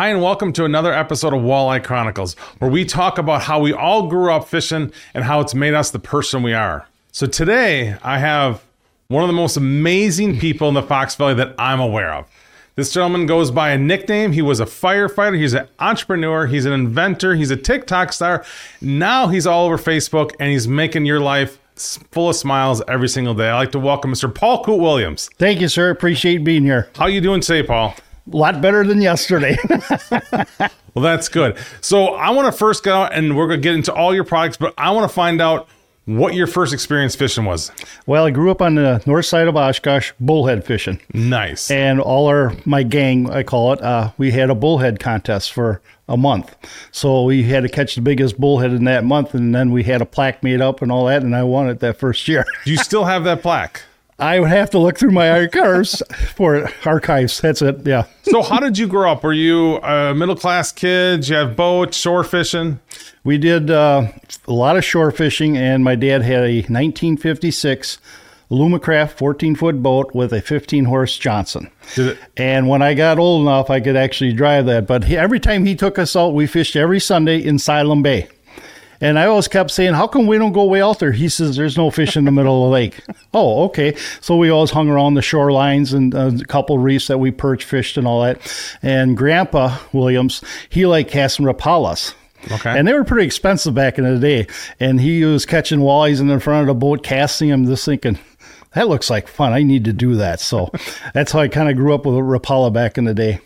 Hi, and welcome to another episode of Walleye Chronicles, where we talk about how we all grew up fishing and how it's made us the person we are. So today, I have one of the most amazing people in the Fox Valley that I'm aware of. This gentleman goes by a nickname. He was a firefighter, he's an entrepreneur, he's an inventor, he's a TikTok star. Now he's all over Facebook and he's making your life full of smiles every single day. I'd like to welcome Mr. Paul Coot Williams. Thank you, sir. Appreciate being here. How you doing today, Paul? A lot better than yesterday. well, that's good. So I want to first go out and we're going to get into all your products, but I want to find out what your first experience fishing was. Well, I grew up on the north side of Oshkosh, bullhead fishing. Nice. And all our my gang, I call it, uh, we had a bullhead contest for a month. So we had to catch the biggest bullhead in that month, and then we had a plaque made up and all that, and I won it that first year. Do you still have that plaque? I would have to look through my archives for archives. That's it. Yeah. so, how did you grow up? Were you a middle class kid? Did you have boats, shore fishing? We did uh, a lot of shore fishing, and my dad had a 1956 Lumacraft 14 foot boat with a 15 horse Johnson. And when I got old enough, I could actually drive that. But he, every time he took us out, we fished every Sunday in Asylum Bay. And I always kept saying, How come we don't go way out there? He says, There's no fish in the middle of the lake. oh, okay. So we always hung around the shorelines and uh, a couple reefs that we perch fished and all that. And Grandpa Williams, he liked casting rapalas. Okay. And they were pretty expensive back in the day. And he was catching walleyes in the front of the boat, casting them, just thinking, that looks like fun. I need to do that. So that's how I kind of grew up with a Rapala back in the day.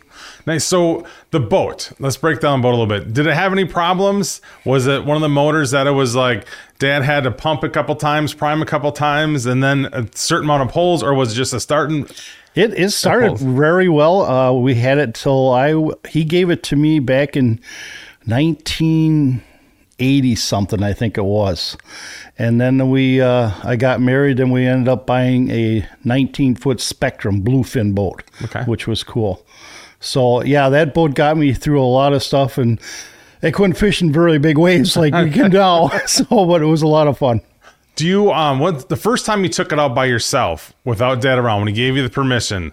Nice. So the boat, let's break down the boat a little bit. Did it have any problems? Was it one of the motors that it was like dad had to pump a couple times, prime a couple times, and then a certain amount of holes, or was it just a starting? It it started very well. Uh, we had it till I he gave it to me back in nineteen eighty something, I think it was. And then we uh, I got married and we ended up buying a 19 foot Spectrum bluefin boat, okay. which was cool. So yeah, that boat got me through a lot of stuff, and I couldn't fish in very big waves like you can now. so, but it was a lot of fun. Do you um what the first time you took it out by yourself without dad around when he gave you the permission?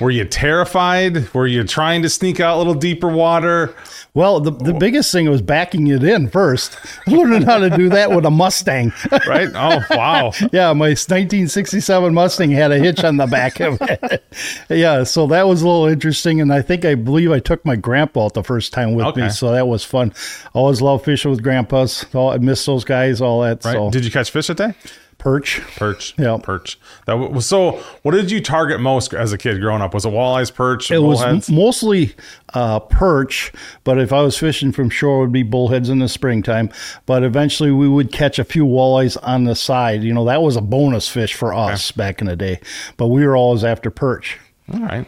Were you terrified? Were you trying to sneak out a little deeper water? Well, the, the biggest thing was backing it in first, learning how to do that with a Mustang. right? Oh, wow. yeah, my 1967 Mustang had a hitch on the back of it. yeah, so that was a little interesting. And I think I believe I took my grandpa out the first time with okay. me. So that was fun. Always love fishing with grandpas. I miss those guys, all that. Right. So. Did you catch fish that day? Perch. Perch. Yeah. Perch. That was so. What did you target most as a kid growing up? Was it walleyes, perch? It was m- mostly uh, perch, but if I was fishing from shore, it would be bullheads in the springtime. But eventually, we would catch a few walleyes on the side. You know, that was a bonus fish for us okay. back in the day. But we were always after perch. All right.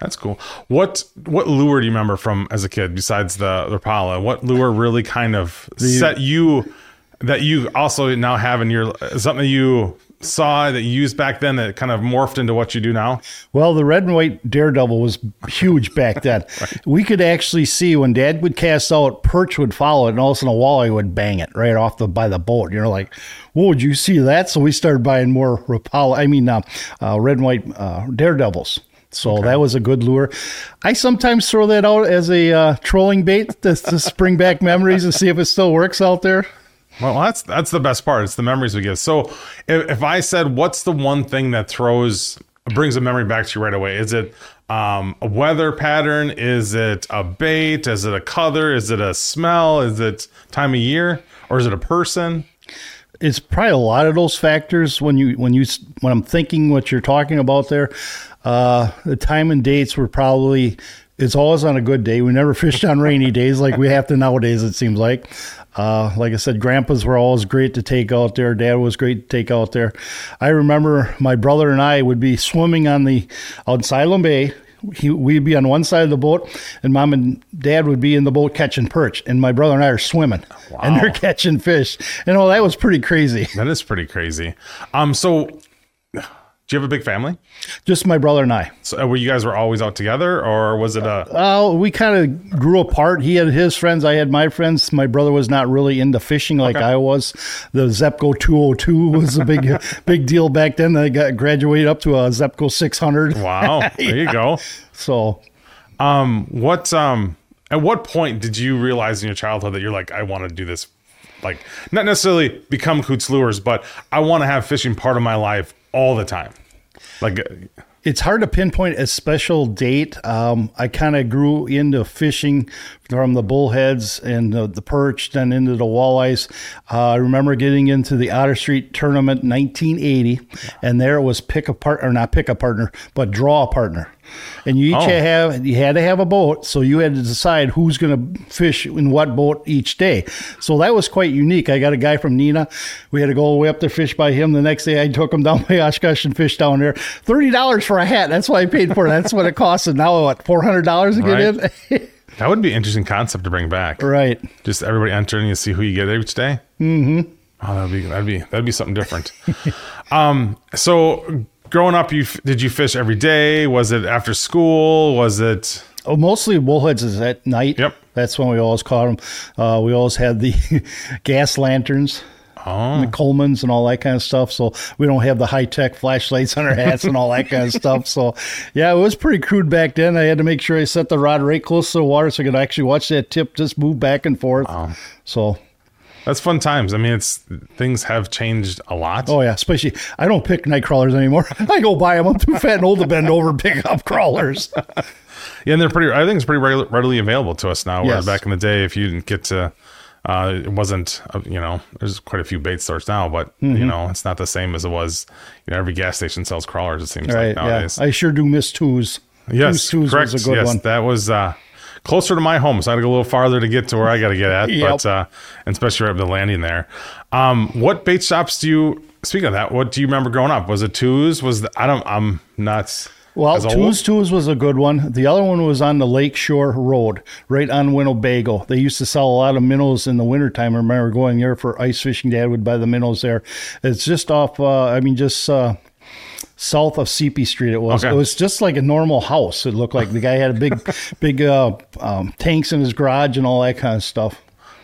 That's cool. What what lure do you remember from as a kid besides the the Rapala? What lure really kind of the, set you that you also now have in your something you saw that you used back then that kind of morphed into what you do now? Well, the red and white daredevil was huge back then. right. We could actually see when Dad would cast out, perch would follow it, and all of a sudden a walleye would bang it right off the by the boat. You're like, "Whoa, would you see that?" So we started buying more Rapala. I mean, uh, uh, red and white uh, daredevils. So okay. that was a good lure. I sometimes throw that out as a uh, trolling bait to, to bring back memories and see if it still works out there. Well, that's that's the best part. It's the memories we get. So, if, if I said, "What's the one thing that throws brings a memory back to you right away?" Is it um, a weather pattern? Is it a bait? Is it a color? Is it a smell? Is it time of year? Or is it a person? It's probably a lot of those factors when you when you when I'm thinking what you're talking about there. Uh, the time and dates were probably it's always on a good day. We never fished on rainy days like we have to nowadays. It seems like. Uh, like I said, grandpas were always great to take out there. Dad was great to take out there. I remember my brother and I would be swimming on the on Asylum Bay. He, we'd be on one side of the boat, and mom and dad would be in the boat catching perch, and my brother and I are swimming, wow. and they're catching fish. And oh, that was pretty crazy. That is pretty crazy. Um, so do you have a big family? Just my brother and I. So uh, were you guys were always out together, or was it a? Oh, uh, we kind of grew apart. He had his friends, I had my friends. My brother was not really into fishing like okay. I was. The Zebco 202 was a big, big deal back then. I got graduated up to a Zebco 600. Wow, there you go. so Um, what um, at what point did you realize in your childhood that you're like, I want to do this, like not necessarily become Coots Lures, but I want to have fishing part of my life all the time, like. It's hard to pinpoint a special date. Um, I kind of grew into fishing from the bullheads and the, the perch, then into the walleyes. Uh, I remember getting into the Otter Street tournament in 1980, and there was pick a partner, not pick a partner, but draw a partner. And you each Oh. have you had to have a boat, so you had to decide who's going to fish in what boat each day. So that was quite unique. I got a guy from Neenah. We had to go all the way up there fish by him. The next day, I took him down by Oshkosh and fish down there. Thirty dollars for a hat. That's what I paid for. it. That's what it cost. And now what? Four hundred dollars to get in. That would be an interesting concept to bring back. right. Just everybody entering, and you see who you get each day. Mm-hmm. Oh, that'd be that'd be that'd be something different. um, so growing up, you did you fish every day? Was it after school? Was it? Oh, mostly bullheads is at night. Yep. That's when we always caught them. Uh, we always had the gas lanterns. Oh, the Colemans and all that kind of stuff. So we don't have the high tech flashlights on our hats and all that kind of stuff. So yeah, it was pretty crude back then. I had to make sure I set the rod right close to the water so I could actually watch that tip just move back and forth. So that's fun times. I mean, it's things have changed a lot. oh yeah, especially I don't pick night crawlers anymore. I go buy them. I'm too fat and old to bend over and pick up crawlers. Yeah, and they're pretty. I think it's pretty readily, available to us now. Where Yes. back in the day, if you didn't get to, uh, it wasn't. Uh, you know, there's quite a few bait stores now, but Mm-hmm. you know, it's not the same as it was. You know, every gas station sells crawlers. It seems right? like Yeah, nowadays. I sure do miss twos. yes, twos correct. was a good yes, one. that was uh, closer to my home, so I had to go a little farther to get to where I got to get at. Yep. But uh, and especially right at the landing there. Um, what bait shops do you? Speaking of that, what do you remember growing up? Was it twos? Was the, I don't. I'm not. Well. Twos Twos was a good one. The other one was on the Lakeshore Road, right on Winnebago. They used to sell a lot of minnows in the wintertime. I remember going there for ice fishing. Dad would buy the minnows there. It's just off, uh, I mean, just uh, south of CP Street it was. Okay. It was just like a normal house. It looked like the guy had a big, big uh, um, tanks in his garage and all that kind of stuff.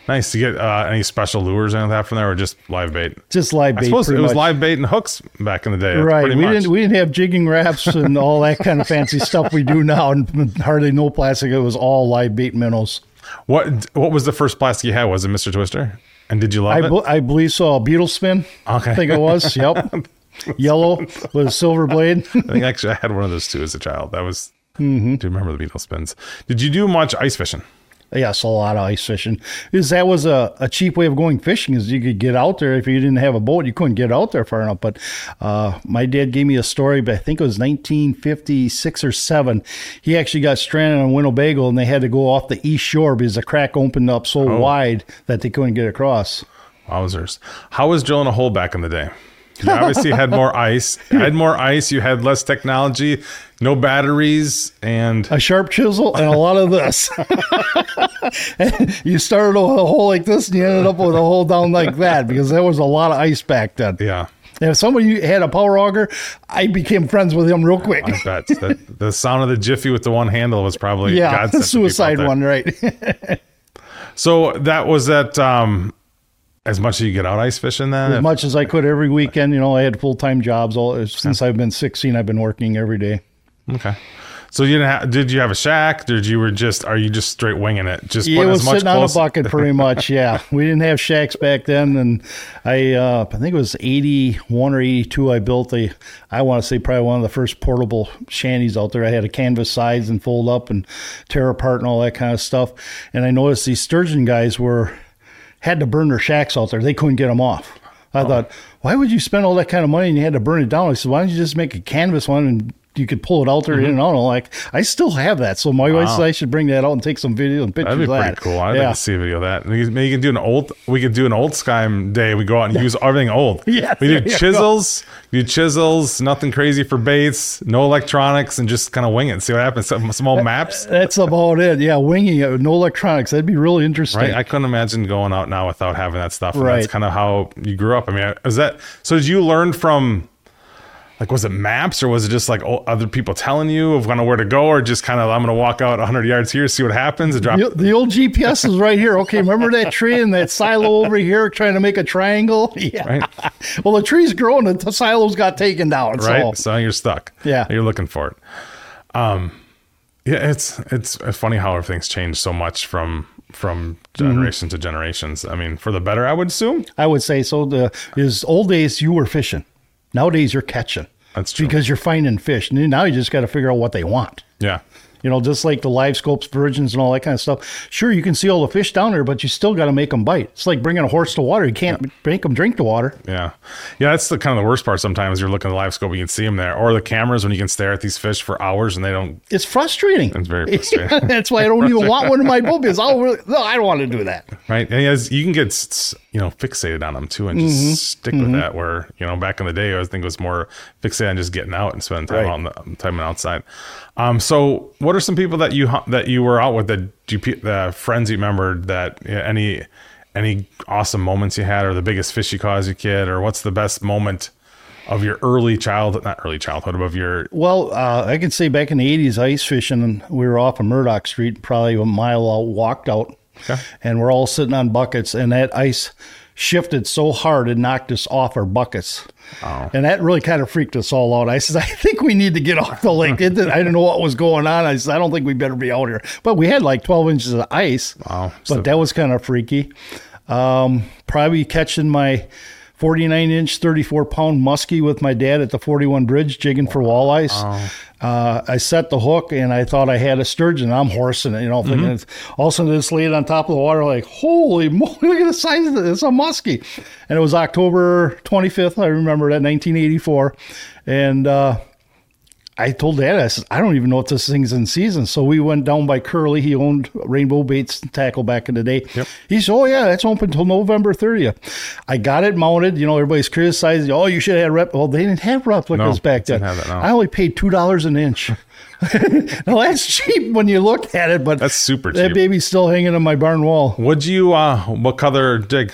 Nice to get uh, any special lures and that from there, or just live bait. Just live I bait. suppose it was much. live bait and hooks back in the day. That's Right. We much. didn't we didn't have jigging Raps and all that kind of fancy stuff we do now and hardly no plastic. It was all live bait minnows. What What was the first plastic you had? Was it Mr. Twister? And did you love I, it? I believe so. A beetle spin. Okay. I think it was. Yep. Yellow with a silver blade. I think actually I had one of those too as a child. That was. Mm-hmm. Do you remember the beetle spins? Did you do much ice fishing? yes, a lot of ice fishing. Because that was a, a cheap way of going fishing is you could get out there. If you didn't have a boat, you couldn't get out there far enough. But uh, my dad gave me a story, but I think it was 1956 or 7. He actually got stranded on Winnebago and they had to go off the east shore because the crack opened up so wide that they couldn't get across. Wowzers! How was drilling a hole back in the day? You obviously had more ice. Had more ice. You had less technology, no batteries, and a sharp chisel and a lot of this. You started with a hole like this and you ended up with a hole down like that because there was a lot of ice back then. yeah, And if somebody had a power auger, I became friends with him real quick. I bet that the sound of the jiffy with the one handle was probably Yeah, to suicide one, right? So that was at um, as much as you get out ice fishing then. as much as I could every weekend. You know, I had full time jobs. All since I've been 16, I've been working every day. Okay. So you didn't have, did you have a shack? Did you were just are you just straight winging it? Just Yeah, it was as much sitting on a bucket pretty much. Yeah, we didn't have shacks back then, and I uh, I think it was eighty one or eighty two. I built a I want to say probably one of the first portable shanties out there. I had a canvas sides and fold up and tear apart and all that kind of stuff. And I noticed these sturgeon guys were had to burn their shacks out there. They couldn't get them off. I oh. thought, why would you spend all that kind of money and you had to burn it down? I said, why don't you just make a canvas one and you could pull it out there in mm-hmm. and out. And I'm like, I still have that. So my wife said I should bring that out and take some video and pictures That'd be of pretty that. cool. I'd yeah. like to see a video of that. Maybe you can do an old. We could do an old Skyim day. We go out and use everything old. Yeah, we do chisels. We do chisels. Nothing crazy for baits. No electronics, and just kind of wing it. See what happens. Some small maps. That's about it. Yeah, winging it with no electronics. That'd be really interesting. Right, I couldn't imagine going out now without having that stuff. And Right. That's kind of how you grew up. I mean, is that so? Did you learn from, like, was it maps or was it just like other people telling you of kind of where to go, or just kind of I'm going to walk out 100 yards here, see what happens, and drop? The, the old GPS is right here. Okay, remember that tree and that silo over here trying to make a triangle? Yeah. Right. Well, the tree's growing and the silos got taken down. right? So So you're stuck. Yeah. You're looking for it. Um, Yeah, it's it's funny how everything's changed so much from from Mm-hmm. generation to generations. I mean, for the better, I would assume. I would say so. The is old days you were fishing. Nowadays you're catching. That's true. Because you're finding fish. And now you just got to figure out what they want. Yeah. You know, just like the live scopes, virgins, and all that kind of stuff. Sure, you can see all the fish down there, but you still got to make them bite. It's like bringing a horse to water. You can't make them drink the water. Yeah. Yeah, that's the kind of the worst part sometimes. You're looking at the live scope, you can see them there. Or the cameras when you can stare at these fish for hours and they don't. It's frustrating. It's very frustrating. That's why I don't even want one in my boat because I'll really, no, I don't want to do that. Right. And as you can get, you know, fixated on them too and just Mm-hmm. stick with that. Where, you know, back in the day, I think it was more fixated on just getting out and spending time Right. on the time outside. Um, so what are some people that you, that you were out with that you, pe- the friends you remembered that yeah, any, any awesome moments you had or the biggest fish you caught as a kid or what's the best moment of your early childhood, not early childhood, of your, Well, uh, I can say back in the 80s, ice fishing, we were off of Murdoch Street, probably a mile out, walked out, Okay. and we're all sitting on buckets, and that ice shifted so hard it knocked us off our buckets. Oh. And that really kind of freaked us all out. I said, I think we need to get off the lake. It didn't- I didn't know what was going on. I said, I don't think we better be out here. But we had like 12 inches of ice. Wow. But So- that was kind of freaky. Um, probably catching my 49 inch, 34 pound muskie with my dad at the 41 bridge, jigging for walleyes. Uh, I set the hook and I thought I had a sturgeon. I'm horsing it, you know, thinking it's, all of a sudden it's laid on top of the water, like, holy moly, look at the size of this. It's a muskie. And it was October 25th. I remember that 1984. And, uh, I told Dad, I said, I don't even know if this thing's in season. So we went down by Curly. He owned Rainbow Baits and Tackle back in the day. Yep. He said, Oh, yeah, that's open until November 30th. I got it mounted. You know, everybody's criticizing, Oh, you should have had rep. Well, they didn't have replicas No, back then. didn't have that, no. I only paid $2 an inch. now, that's cheap when you look at it, but That's super that baby's still hanging on my barn wall. Would you, uh, what color jig?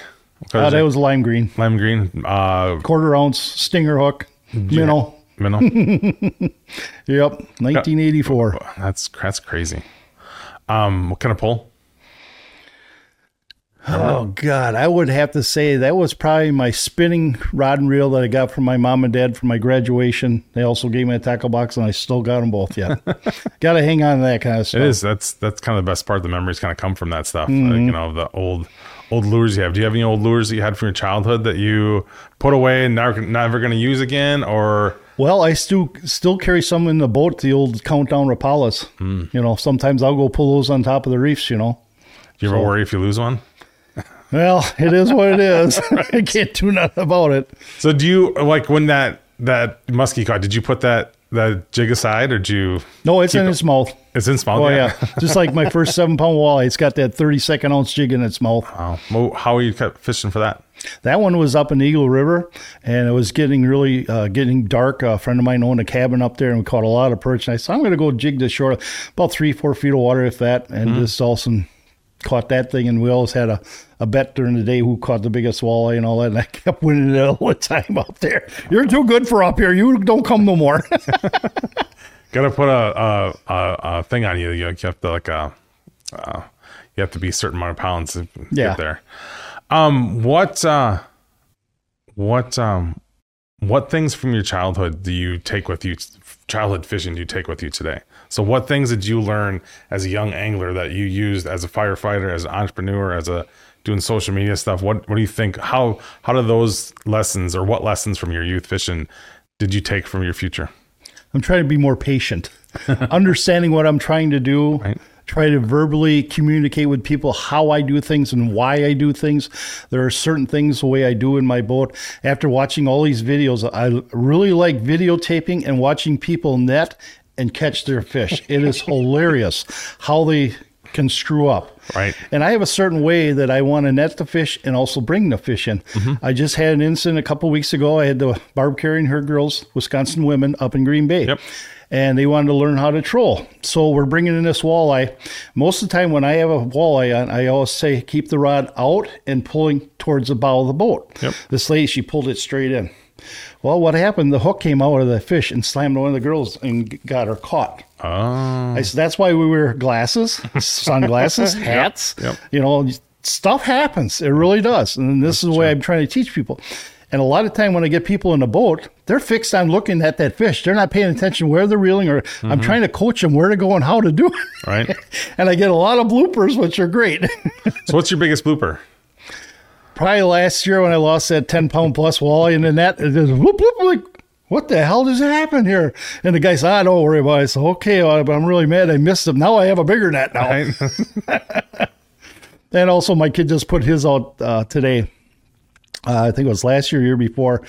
Color Uh, that was lime green, lime green, uh, quarter ounce stinger hook, minnow. Minnow. Yep, 1984. that's that's crazy. Um, what kind of pole? Oh God, I would have to say that was probably my spinning rod and reel that I got from my mom and dad for my graduation. They also gave me a tackle box, and I still got them both yet. got to hang on to that kind of stuff. It is. That's that's kind of the best part. The memories kind of come from that stuff. Mm-hmm. Like, you know, the old old lures you have. Do you have any old lures that you had from your childhood that you put away and never never going to use again? Or Well, I still still carry some in the boat, the old countdown Rapalas. Hmm. You know, sometimes I'll go pull those on top of the reefs. You know. do you ever worry if you lose one? Well, it is what it is. I can't do nothing about it. So do you like when that that muskie caught? Did you put that that jig aside, or did you? No, it's in it- its mouth. It's in small. Oh yeah, just like my first seven pound walleye, it's got that thirty second ounce jig in its mouth. Wow. How are you fishing for that? That one was up in Eagle River, and it was getting really uh, getting dark. A friend of mine owned a cabin up there, and we caught a lot of perch. And I said, I'm going to go jig this shore, about three, four feet of water, if that. And Mm-hmm. just also caught that thing. And we always had a, a bet during the day who caught the biggest walleye and all that. And I kept winning it all the time up there. You're too good for up here. You don't come no more. Got to put a, a a a thing on you. You have to like uh, uh you have to be a certain amount of pounds to Yeah. get there. Um, what uh, what um, what things from your childhood do you take with you? Childhood fishing do you take with you today? So, what things did you learn as a young angler that you used as a firefighter, as an entrepreneur, as a doing social media stuff? What what do you think? How how do those lessons or what lessons from your youth fishing did you take from your future? I'm trying to be more patient, understanding what I'm trying to do. Right. Try to verbally communicate with people how I do things and why I do things. There are certain things the way I do in my boat. After watching all these videos, I really like videotaping and watching people net and catch their fish. It is hilarious how they can screw up. Right. And I have a certain way that I want to net the fish and also bring the fish in. Mm-hmm. I just had an incident a couple weeks ago. I had the Barb Carey and her girls, Wisconsin women, up in Green Bay. Yep. And they wanted to learn how to troll. So we're bringing in this walleye. Most of the time, when I have a walleye on, I always say keep the rod out and pulling towards the bow of the boat. Yep. This lady, she pulled it straight in. Well, what happened? The hook came out of the fish and slammed one of the girls and got her caught. Oh, I said, that's why we wear glasses, sunglasses, hats. yep. You know, stuff happens. It really does. And this is the way I'm trying to teach people. And a lot of time when I get people in the boat, they're fixed on looking at that fish. They're not paying attention where they're reeling, or mm-hmm. I'm trying to coach them where to go and how to do it. Right. and I get a lot of bloopers, which are great. so, what's your biggest blooper? Probably last year when I lost that 10 pound plus walleye in the net, it just whoop, whoop, like, what the hell does happen here? And the guy said, I ah, don't worry about it. I said, okay, but I'm really mad I missed him. Now I have a bigger net now. Right. and also, my kid just put his out uh, today. Uh, I think it was last year, year before.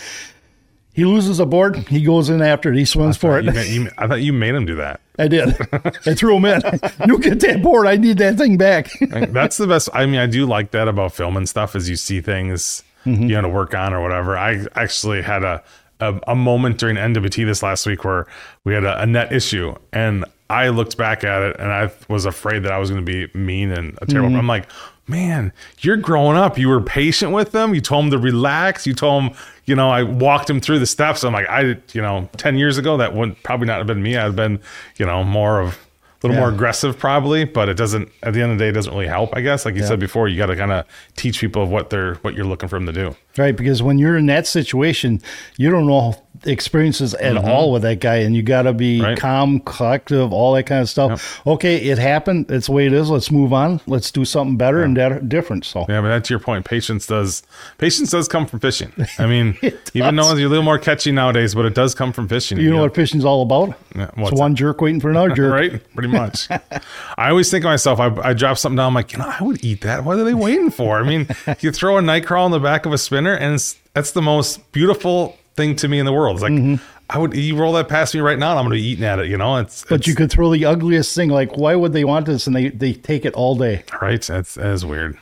He loses a board. He goes in after it. He swims for it. You made, you, I thought you made him do that. I did. I threw him in. you get that board. I need that thing back. That's the best. I mean, I do like that about filming stuff as you see things mm-hmm. you know to work on or whatever. I actually had a a, a moment during NWT this last week where we had a, a, net issue, and I looked back at it and I was afraid that I was going to be mean and a terrible. Mm-hmm. I'm like, man, you're growing up. You were patient with them. You told them to relax. You told them, you know, I walked them through the steps. I'm like, I, you know, 10 years ago, that would probably not have been me. I'd have been, you know, more of a little yeah. more aggressive probably, but it doesn't, at the end of the day, it doesn't really help, I guess. Like you yeah. said before, you got to kind of teach people of what they're, what you're looking for them to do. Right. Because when you're in that situation, you don't know experiences at mm-hmm. all with that guy, and you got to be right. calm, collective, all that kind of stuff. Yep. Okay, it happened. It's the way it is. Let's move on. Let's do something better yeah. and that different. So yeah, but that's your point. Patience does patience does come from fishing. I mean, even though you're a little more catchy nowadays, but it does come from fishing. You know, know what fishing's all about? Yeah, it's one jerk waiting for another jerk, right? Pretty much. I always think of myself. I, I drop something down. I'm like, you know, I would eat that. What are they waiting for? I mean, you throw a night crawl in the back of a spinner, and that's the most beautiful thing to me in the world. It's like mm-hmm. I would you roll that past me right now, and I'm going to be eating at it. You know, it's. But it's, you could throw the ugliest thing. Like, why would they want this? And they they take it all day. Right. That's that's weird.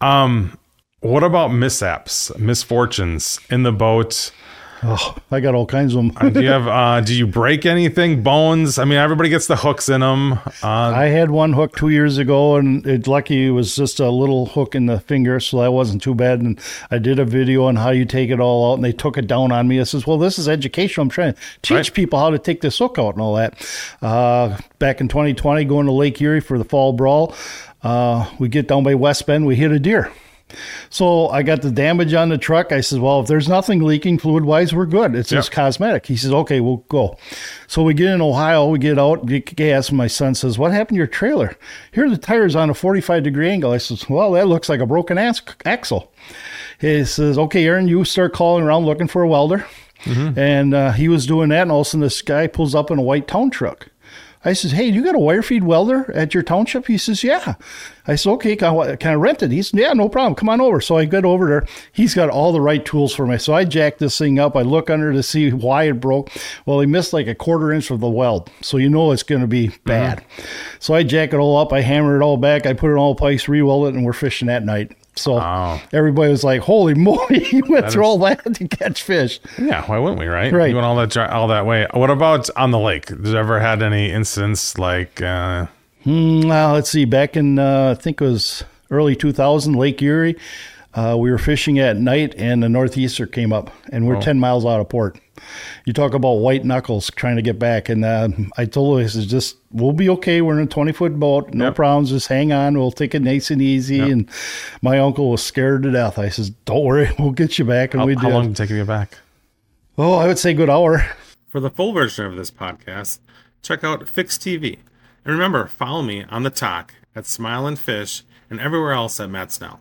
Um, what about mishaps, misfortunes in the boat? Oh, I got all kinds of them. uh, do you have? Uh, do you break anything? Bones? I mean, everybody gets the hooks in them. Uh, I had one hook two years ago, and it lucky it was just a little hook in the finger, so that wasn't too bad. And I did a video on how you take it all out, and they took it down on me. I says, "Well, this is educational. I'm trying to teach right. people how to take this hook out and all that." Uh, back in 2020, going to Lake Erie for the fall brawl, uh, we get down by West Bend, we hit a deer. So I got the damage on the truck. I said, well, if there's nothing leaking fluid wise, we're good. It's yep. just cosmetic. He says, okay, we'll go. So we get in Ohio, we get out, get gas, and my son says, what happened to your trailer? Here are the tires on a 45 degree angle. I says, well, that looks like a broken axle. He says, okay, Aaron, you start calling around looking for a welder. Mm-hmm. And uh, he was doing that, and all of a sudden this guy pulls up in a white town truck. I says, hey, you got a wire feed welder at your township? He says, yeah. I said, okay, can I, can I rent it? He said, yeah, no problem. Come on over. So I get over there. He's got all the right tools for me. So I jack this thing up. I look under to see why it broke. Well, he missed like a quarter inch of the weld. So you know it's going to be bad. Mm-hmm. So I jack it all up. I hammer it all back. I put it all in place, re-weld it, and we're fishing that night. So oh. everybody was like, "Holy moly, you went that through is... all that to catch fish." Yeah, why wouldn't we? Right, right. You went all that all that way. What about on the lake? Did you ever had any incidents like? Uh... Hmm, well, let's see. Back in uh, I think it was early 2000, Lake Erie. Uh, we were fishing at night, and the northeaster came up, and we're oh. 10 miles out of port. You talk about white knuckles trying to get back, and uh, I told him, I said, just we'll be okay. We're in a 20 foot boat, no yep. problems. Just hang on. We'll take it nice and easy. Yep. And my uncle was scared to death. I says, don't worry, we'll get you back. And how, we did. How long did it take to get back? Oh, I would say good hour. For the full version of this podcast, check out Fix TV. And remember, follow me on the talk at Smile and Fish and everywhere else at Matt Snell.